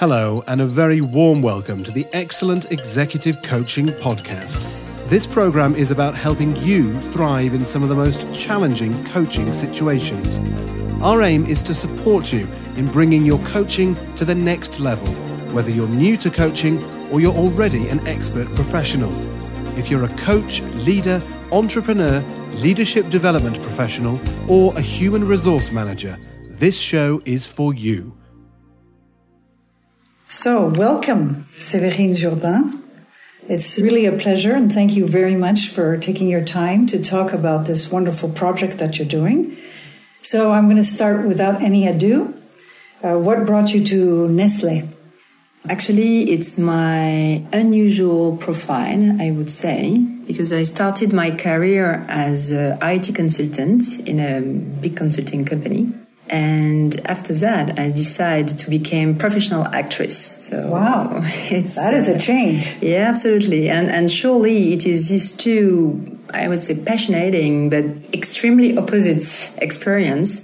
Hello, and a very warm welcome to the Excellent Executive Coaching Podcast. This program is about helping you thrive in some of the most challenging coaching situations. Our aim is to support you in bringing your coaching to the next level, whether you're new to coaching or you're already an expert professional. If you're a coach, leader, entrepreneur, leadership development professional, or a human resource manager, this show is for you. So, welcome, Séverine Jourdain. It's really a pleasure, and thank you very much for taking your time to talk about this wonderful project that you're doing. So, I'm going to start without any ado. Uh, what brought you to Nestle? Actually, it's my unusual profile, I would say, because I started my career as an IT consultant in a big consulting company. And after that, I decided to become professional actress. So wow, it's, that is a uh, change. Yeah, absolutely. And and surely it is these two, I would say, passionating but extremely opposite experience,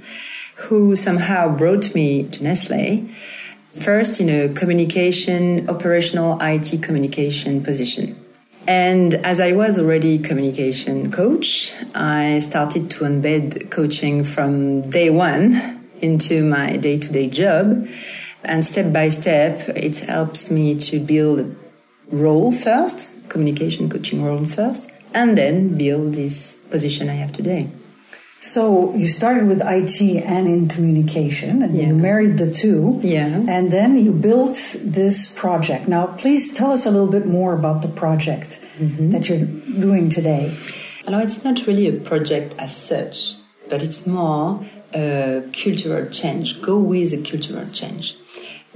who somehow brought me to Nestle. First, in a communication, operational IT communication position. And as I was already communication coach, I started to embed coaching from day one into my day to day job. And step by step, it helps me to build a role first, communication coaching role first, and then build this position I have today. So you started with IT and in communication, and yeah. you married the two. Yeah. And then you built this project. Now, please tell us a little bit more about the project mm-hmm. that you're doing today. Well, it's not really a project as such, but it's more cultural change, go with a cultural change.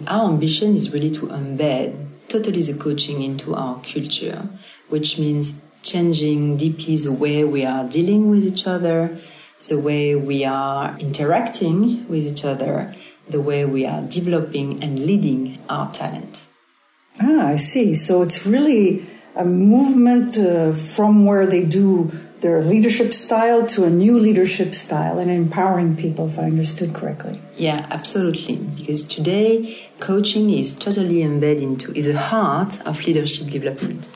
Our ambition is really to embed totally the coaching into our culture, which means changing deeply the way we are dealing with each other, the way we are interacting with each other, the way we are developing and leading our talent. Ah, I see. So it's really a movement uh, from where they do their leadership style to a new leadership style and empowering people, if I understood correctly. Yeah, absolutely. Because today, coaching is totally embedded into is the heart of leadership development.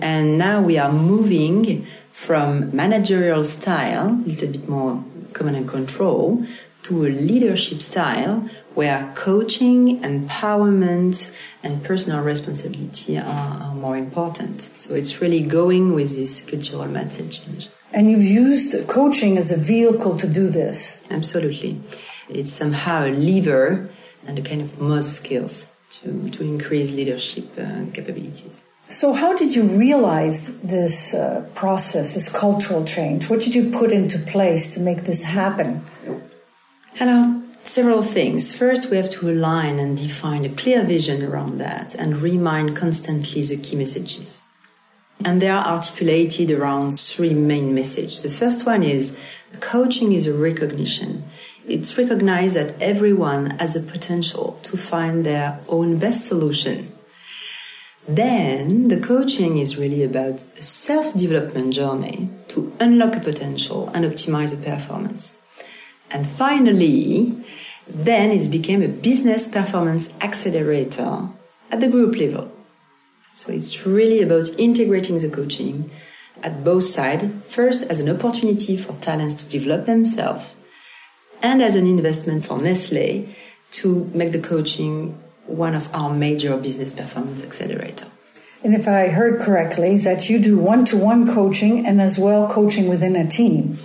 And now we are moving from managerial style, a little bit more command and control, to a leadership style where coaching, empowerment, and personal responsibility are, are, more important. So it's really going with this cultural message change. And you've used coaching as a vehicle to do this. Absolutely. It's somehow a lever and a kind of muscle skills to, to increase leadership uh, capabilities. So, how did you realize this uh, process, this cultural change? What did you put into place to make this happen? Hello. Several things. First, we have to align and define a clear vision around that and remind constantly the key messages. And they are articulated around three main messages. The first one is coaching is a recognition. It's recognized that everyone has a potential to find their own best solution. Then the coaching is really about a self-development journey to unlock a potential and optimize a performance. And finally, then it became a business performance accelerator at the group level. So it's really about integrating the coaching at both sides, first as an opportunity for talents to develop themselves and as an investment for Nestle to make the coaching one of our major business performance accelerator. And if I heard correctly, that you do one-to-one coaching and as well coaching within a team.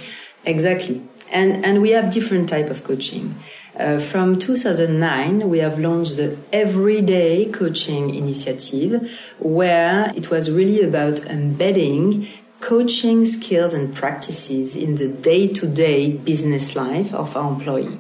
Exactly and and we have different type of coaching. Uh, from 2009, we have launched the Everyday Coaching Initiative, where it was really about embedding coaching skills and practices in the day-to-day business life of our employee.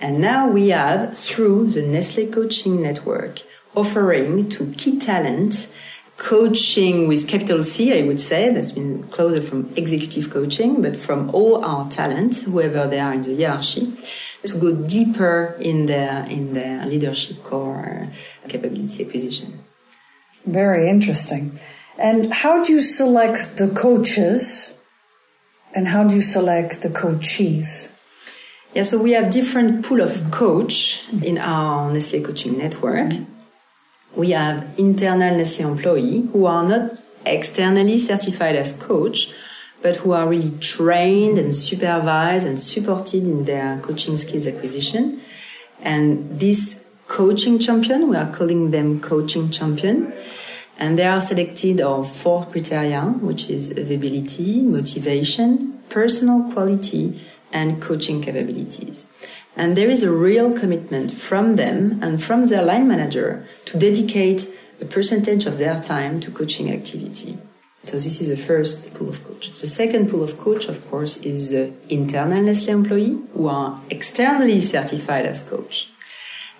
And now we have, through the Nestle Coaching Network, offering to key talent coaching with capital C, I would say, that's been closer from executive coaching, but from all our talent, whoever they are in the hierarchy, to go deeper in their, in their leadership core capability acquisition. Very interesting. And how do you select the coaches and how do you select the coachees? Yeah, so we have different pool of coach in our Nestle coaching network. We have internal Nestle employees who are not externally certified as coach, but who are really trained and supervised and supported in their coaching skills acquisition. And this coaching champion, we are calling them coaching champion, and they are selected on four criteria, which is availability, motivation, personal quality, and coaching capabilities. And there is a real commitment from them and from their line manager to dedicate a percentage of their time to coaching activity. So this is the first pool of coach. The second pool of coach, of course, is the internal Nestle employee who are externally certified as coach.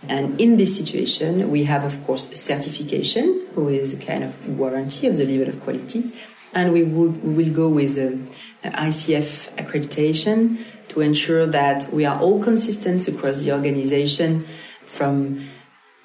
And in this situation, we have, of course, certification, who is a kind of warranty of the level of quality. And we, would, we will go with um, an ICF accreditation to ensure that we are all consistent across the organization from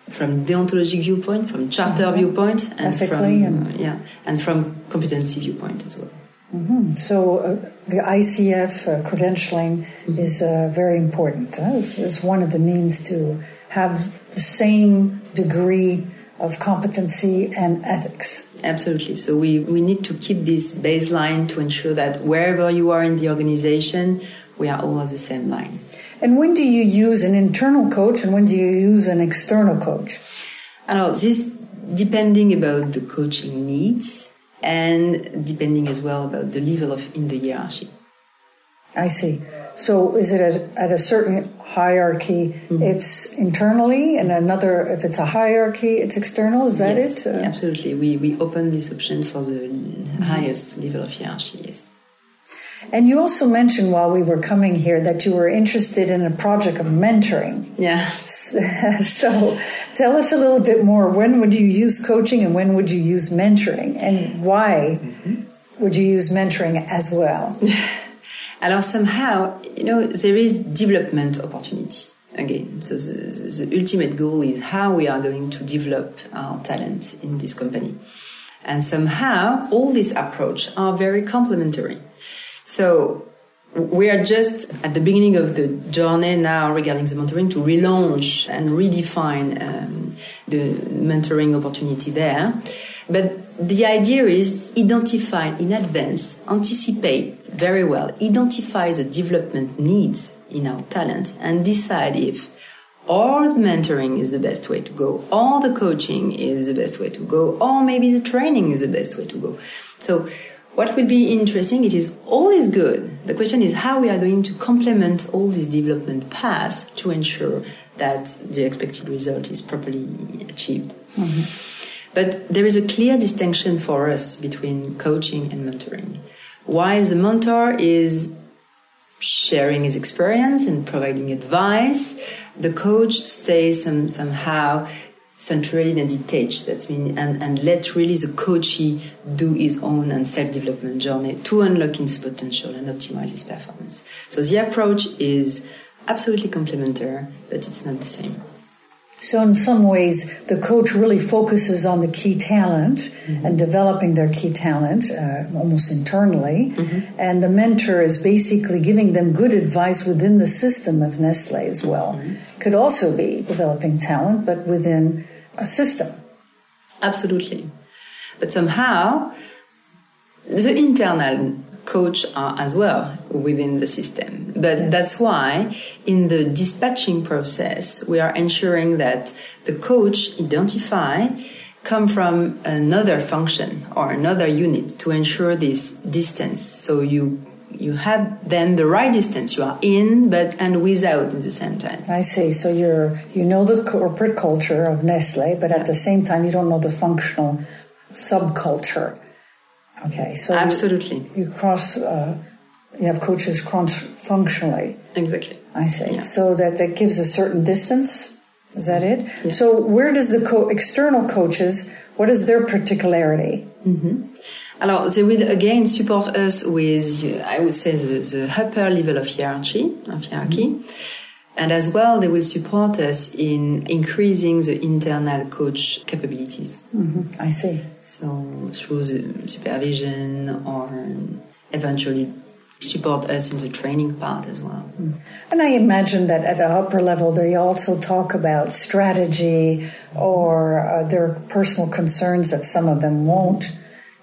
from deontologic viewpoint, from charter mm-hmm. viewpoint, and Ethically from and yeah, and from competency viewpoint as well. Mm-hmm. So uh, the ICF uh, credentialing mm-hmm. is uh, very important. Huh? It's, it's, one of the means to have the same degree of competency and ethics. Absolutely. So we, we need to keep this baseline to ensure that wherever you are in the organization, we are all on the same line. And when do you use an internal coach and when do you use an external coach? Alors, this depending about the coaching needs and depending as well about the level of in the hierarchy. I see. So is it at, at a certain hierarchy, mm-hmm. it's internally, and another, if it's a hierarchy, it's external? Is that yes, it? Uh, absolutely. We, we open this option for the mm-hmm. highest level of hierarchy, yes. And you also mentioned while we were coming here that you were interested in a project of mentoring. Yeah. so tell us a little bit more. When would you use coaching and when would you use mentoring? And why mm-hmm. would you use mentoring as well? Alors somehow, you know, there is development opportunity again. So the, the, the, ultimate goal is how we are going to develop our talent in this company. And somehow all these approach are very complementary. So we are just at the beginning of the journey now regarding the mentoring to relaunch and redefine um, the mentoring opportunity there. But the idea is identify in advance, anticipate very well, identify the development needs in our talent and decide if or the mentoring is the best way to go, or the coaching is the best way to go, or maybe the training is the best way to go. So what will be interesting, it is always good. The question is how we are going to complement all these development paths to ensure that the expected result is properly achieved. Mm-hmm. But there is a clear distinction for us between coaching and mentoring. While the mentor is sharing his experience and providing advice, the coach stays some, somehow centrally and detached. That's mean and, and let really the coachee do his own and self-development journey to unlock his potential and optimize his performance. So the approach is absolutely complementary, but it's not the same. So in some ways, the coach really focuses on the key talent mm-hmm. and developing their key talent uh, almost internally. Mm-hmm. And the mentor is basically giving them good advice within the system of Nestle as well. Mm-hmm. Could also be developing talent, but within a system. Absolutely. But somehow, the internal coach are as well within the system. But that's why in the dispatching process, we are ensuring that the coach identify come from another function or another unit to ensure this distance. So you you have then the right distance. You are in, but and without at the same time. I see. So you're you know the corporate culture of Nestle, but at the same time you don't know the functional subculture. Okay, so absolutely you, you cross. Uh, you have coaches cross functionally. Exactly. I see. Yeah. So that that gives a certain distance. Is that it? Yeah. So where does the co- external coaches? What is their particularity? Mm-hmm. Alors, they will again support us with, I would say, the, the upper level of hierarchy, of hierarchy. Mm-hmm. And as well, they will support us in increasing the internal coach capabilities. Mm-hmm. I see. So through the supervision or eventually support us in the training part as well. And I imagine that at an upper level, they also talk about strategy or uh, their personal concerns that some of them won't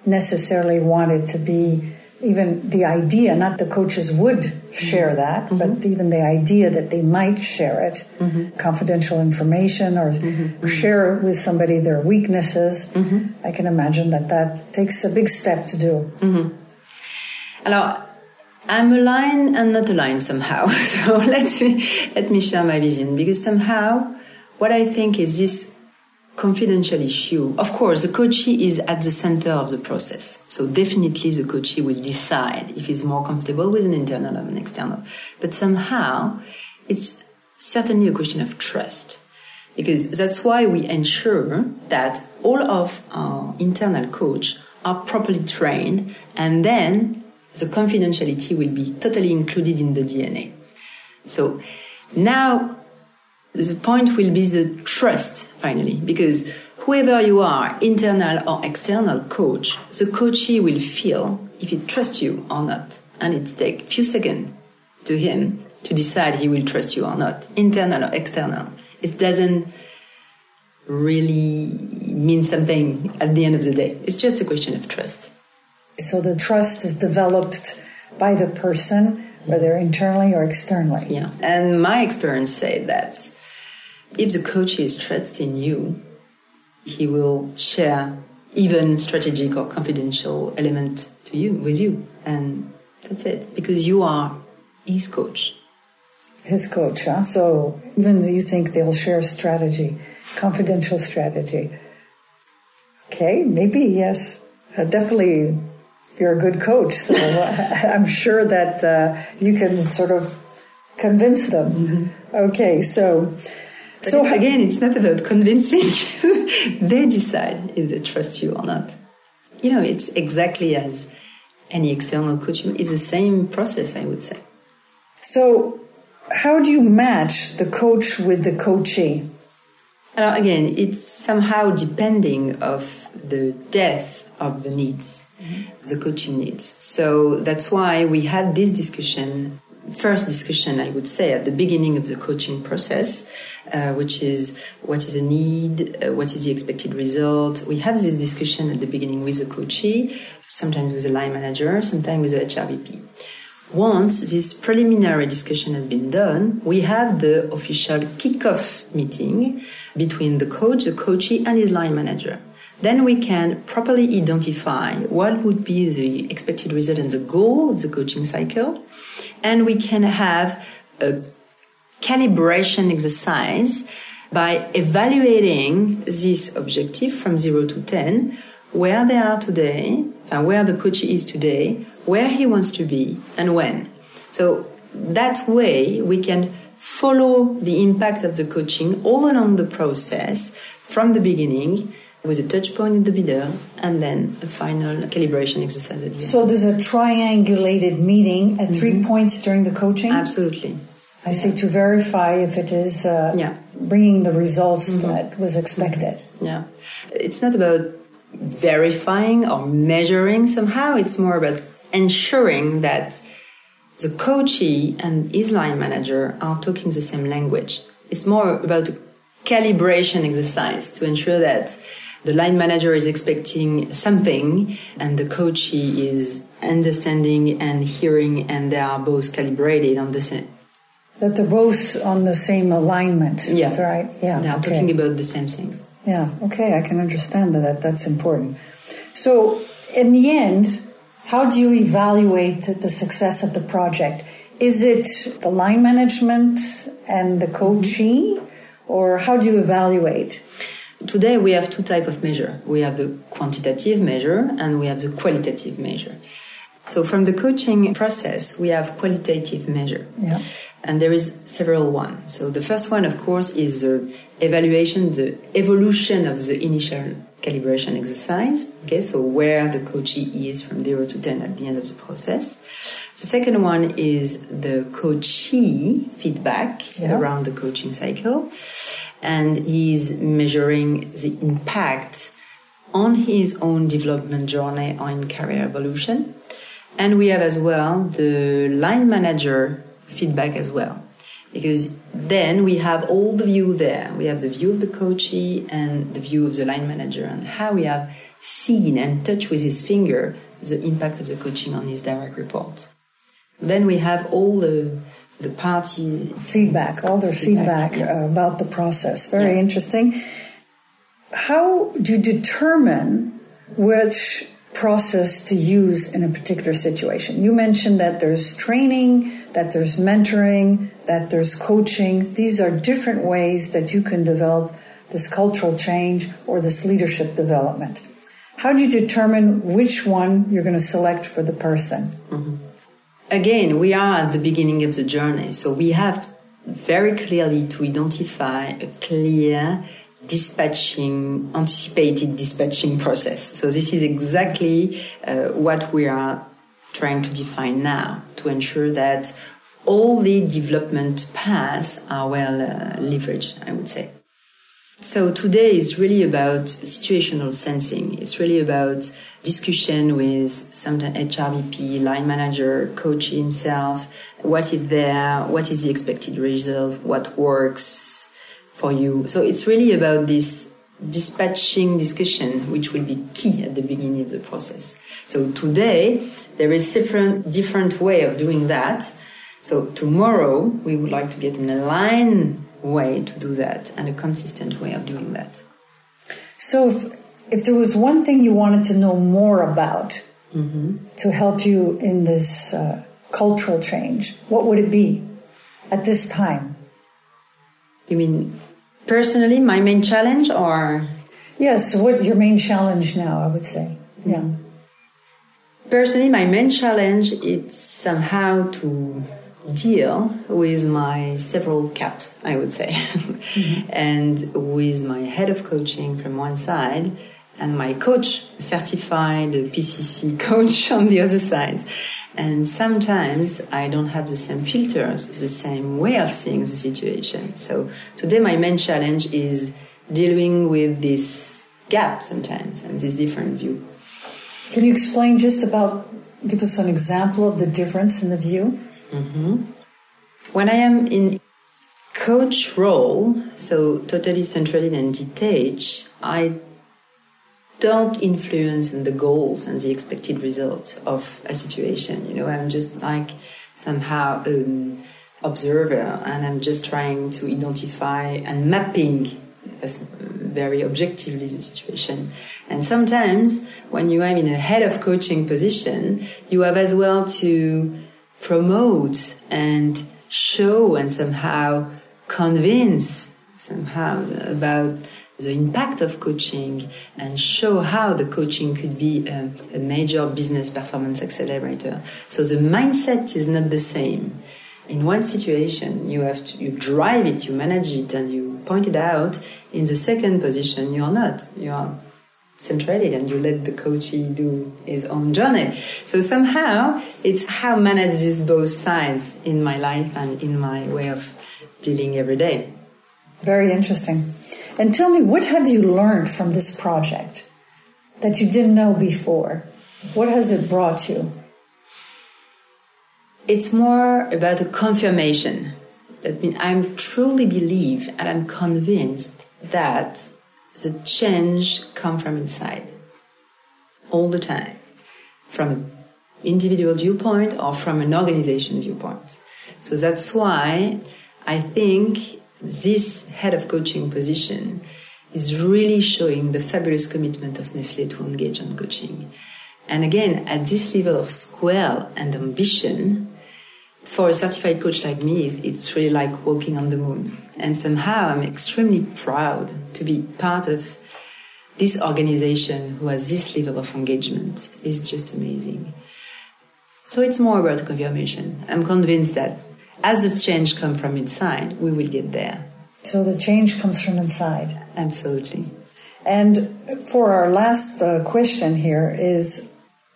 necessarily wanted to be even the idea, not the coaches would share that, mm-hmm. but even the idea that they might share it, mm-hmm. confidential information or mm-hmm. share with somebody their weaknesses. Mm-hmm. I can imagine that that takes a big step to do. Mm-hmm. Alors, I'm aligned and not aligned somehow. So let me, let me share my vision because somehow what I think is this confidential issue. Of course, the coachee is at the center of the process. So definitely the coachee will decide if he's more comfortable with an internal or an external. But somehow it's certainly a question of trust because that's why we ensure that all of our internal coach are properly trained and then the confidentiality will be totally included in the DNA. So now the point will be the trust finally, because whoever you are, internal or external coach, the coachee will feel if he trusts you or not. And it takes a few seconds to him to decide he will trust you or not, internal or external. It doesn't really mean something at the end of the day. It's just a question of trust. So the trust is developed by the person, whether internally or externally. Yeah. And my experience say that if the coach is trusting you, he will share even strategic or confidential element to you with you. And that's it. Because you are his coach. His coach, huh? So even you think they'll share strategy, confidential strategy. Okay, maybe, yes. Uh, definitely you're a good coach, so I'm sure that uh, you can sort of convince them. Mm-hmm. Okay, so. So again, it's not about convincing. they decide if they trust you or not. You know, it's exactly as any external coaching. It's the same process, I would say. So, how do you match the coach with the coachee? Now, again, it's somehow depending of the depth of the needs, mm-hmm. the coaching needs. So that's why we had this discussion, first discussion, I would say, at the beginning of the coaching process, uh, which is what is the need, uh, what is the expected result. We have this discussion at the beginning with the coachee, sometimes with the line manager, sometimes with the HRBP. Once this preliminary discussion has been done, we have the official kickoff meeting between the coach, the coachee, and his line manager. Then we can properly identify what would be the expected result and the goal of the coaching cycle. And we can have a calibration exercise by evaluating this objective from zero to 10, where they are today, and where the coach is today, where he wants to be, and when. So that way we can follow the impact of the coaching all along the process from the beginning with a touch point in the middle and then a final calibration exercise at the end. So there's a triangulated meeting at mm-hmm. three points during the coaching? Absolutely. I yeah. see to verify if it is uh, yeah. bringing the results mm-hmm. that was expected. Mm-hmm. Yeah. It's not about verifying or measuring somehow, it's more about ensuring that the coachee and his line manager are talking the same language. It's more about a calibration exercise to ensure that the line manager is expecting something and the coach he is understanding and hearing and they are both calibrated on the same. That they're both on the same alignment. Yeah. right? Yeah they are okay. talking about the same thing. Yeah okay i can understand that that's important. So in the end how do you evaluate the success of the project? Is it the line management and the mm-hmm. coachee or how do you evaluate Today we have two type of measure. We have the quantitative measure and we have the qualitative measure. So from the coaching process, we have qualitative measure. Yeah. And there is several one. So the first one, of course, is the evaluation, the evolution of the initial calibration exercise. Okay, so where the coachee is from zero to 10 at the end of the process. The second one is the coachee feedback yeah. around the coaching cycle and he's measuring the impact on his own development journey or in career evolution. And we have as well the line manager feedback as well. Because then we have all the view there. We have the view of the coachee and the view of the line manager and how we have seen and touched with his finger the impact of the coaching on his direct report. Then we have all the the parties feedback, all their feedback, feedback yeah. about the process. Very yeah. interesting. How do you determine which process to use in a particular situation? You mentioned that there's training, that there's mentoring, that there's coaching. These are different ways that you can develop this cultural change or this leadership development. How do you determine which one you're going to select for the person? Mm-hmm. Again, we are at the beginning of the journey, so we have very clearly to identify a clear dispatching, anticipated dispatching process. So this is exactly uh, what we are trying to define now to ensure that all the development paths are well uh, leveraged, I would say. So today is really about situational sensing. It's really about discussion with some HRBP, line manager, coach himself. What is there? What is the expected result? What works for you? So it's really about this dispatching discussion, which will be key at the beginning of the process. So today there is different different way of doing that. So tomorrow we would like to get an aligned way to do that and a consistent way of doing that. So, if, if there was one thing you wanted to know more about mm-hmm. to help you in this uh, cultural change, what would it be at this time? You mean personally, my main challenge, or? Yes, what your main challenge now, I would say. Yeah. Mm-hmm. Personally, my main challenge is somehow to deal with my several caps, I would say, mm-hmm. and with my head of coaching from one side and my coach, certified PCC coach on the other side. And sometimes I don't have the same filters, the same way of seeing the situation. So today my main challenge is dealing with this gap sometimes and this different view. Can you explain just about, give us an example of the difference in the view? Mm-hmm. When I am in coach role, so totally centered and detached, I don't influence on the goals and the expected results of a situation. You know, I'm just like somehow an observer and I'm just trying to identify and mapping very objectively the situation. And sometimes when you are in a head of coaching position, you have as well to promote and show and somehow convince somehow about the impact of coaching and show how the coaching could be a, a, major business performance accelerator. So the mindset is not the same. In one situation, you have to, you drive it, you manage it, and you point it out. In the second position, you are not. You are centrated and you let the coachee do his own journey. So somehow it's how manages both sides in my life and in my way of dealing every day. Very interesting. And tell me, what have you learned from this project that you didn't know before? What has it brought you? It's more about a confirmation. That means I truly believe and I'm convinced that the change come from inside. All the time. From an individual viewpoint or from an organization viewpoint. So that's why i think this head of coaching position is really showing the fabulous commitment of nestle to engage on coaching. And again at this level of scale and ambition for a certified coach like me, it's really like walking on the moon. And somehow I'm extremely proud to be part of this organization who has this level of engagement. It's just amazing. So it's more about confirmation. I'm convinced that as the change comes from inside, we will get there. So the change comes from inside. Absolutely. And for our last uh, question here is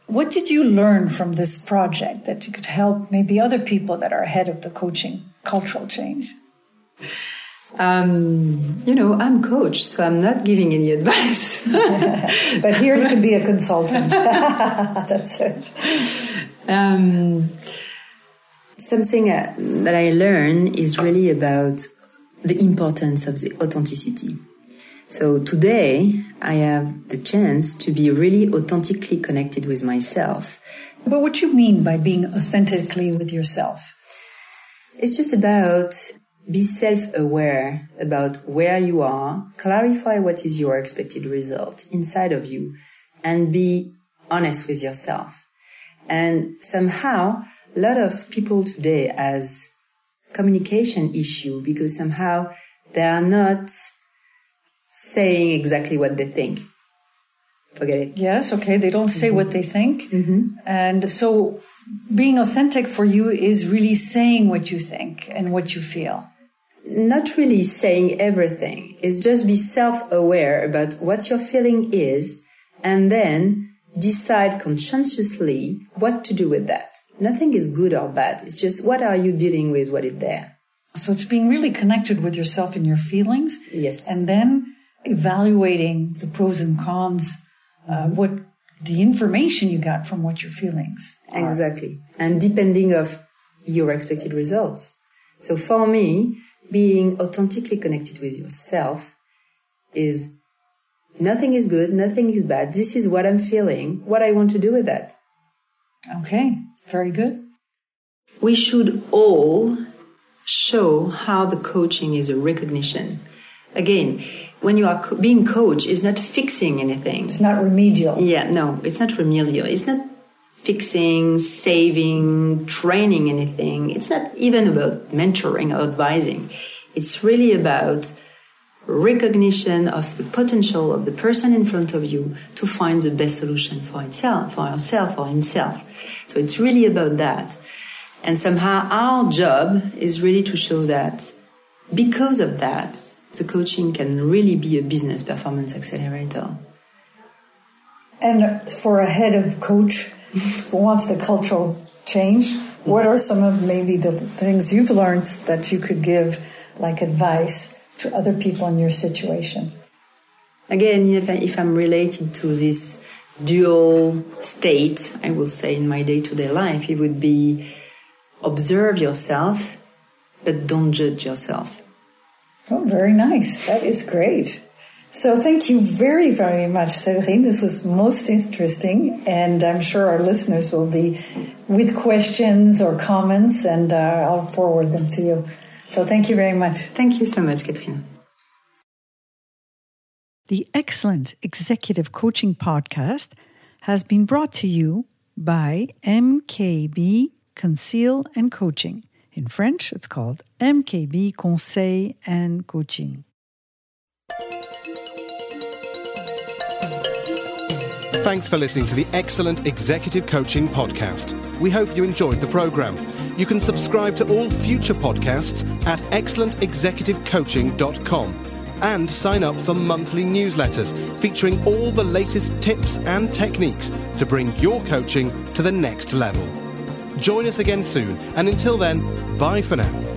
what did you learn from this project that you could help maybe other people that are ahead of the coaching cultural change? Um, you know, I'm coach, so I'm not giving any advice. but here you can be a consultant. That's it. Um, something uh, that I learned is really about the importance of the authenticity. So today I have the chance to be really authentically connected with myself. But what you mean by being authentically with yourself? It's just about be self-aware about where you are, clarify what is your expected result inside of you, and be honest with yourself. And somehow, a lot of people today has communication issue because somehow they are not saying exactly what they think. Forget it. Yes, okay. They don't say mm-hmm. what they think. Mm-hmm. And so being authentic for you is really saying what you think and what you feel not really saying everything. It's just be self-aware about what your feeling is and then decide conscientiously what to do with that. Nothing is good or bad. It's just what are you dealing with, what is there. So it's being really connected with yourself and your feelings. Yes. And then evaluating the pros and cons, uh, what the information you got from what your feelings are. Exactly. And depending of your expected results. So for me, being authentically connected with yourself is nothing is good, nothing is bad. This is what I'm feeling, what I want to do with that. Okay, very good. We should all show how the coaching is a recognition. Again, when you are co- being coached, it's not fixing anything. It's not remedial. Yeah, no, it's not remedial. It's not fixing, saving, training anything. It's not even about mentoring or advising. It's really about recognition of the potential of the person in front of you to find the best solution for itself, for herself or himself. So it's really about that. And somehow our job is really to show that because of that, the coaching can really be a business performance accelerator. And for a head of coach, who wants the cultural change, what are some of maybe the things you've learned that you could give like advice to other people in your situation? Again, if, I, if I'm related to this dual state, I will say in my day to day life, it would be observe yourself, but don't judge yourself. Oh, very nice. That is great. So thank you very, very much, Séverine. This was most interesting, and I'm sure our listeners will be with questions or comments, and uh, I'll forward them to you. So thank you very much. Thank you so much, Katrina. The Excellent Executive Coaching Podcast has been brought to you by MKB Conceal and Coaching. In French, it's called MKB Conseil and Coaching. Thanks for listening to the Excellent Executive Coaching Podcast. We hope you enjoyed the program. You can subscribe to all future podcasts at excellentexecutivecoaching.com and sign up for monthly newsletters featuring all the latest tips and techniques to bring your coaching to the next level. Join us again soon, and until then, bye for now.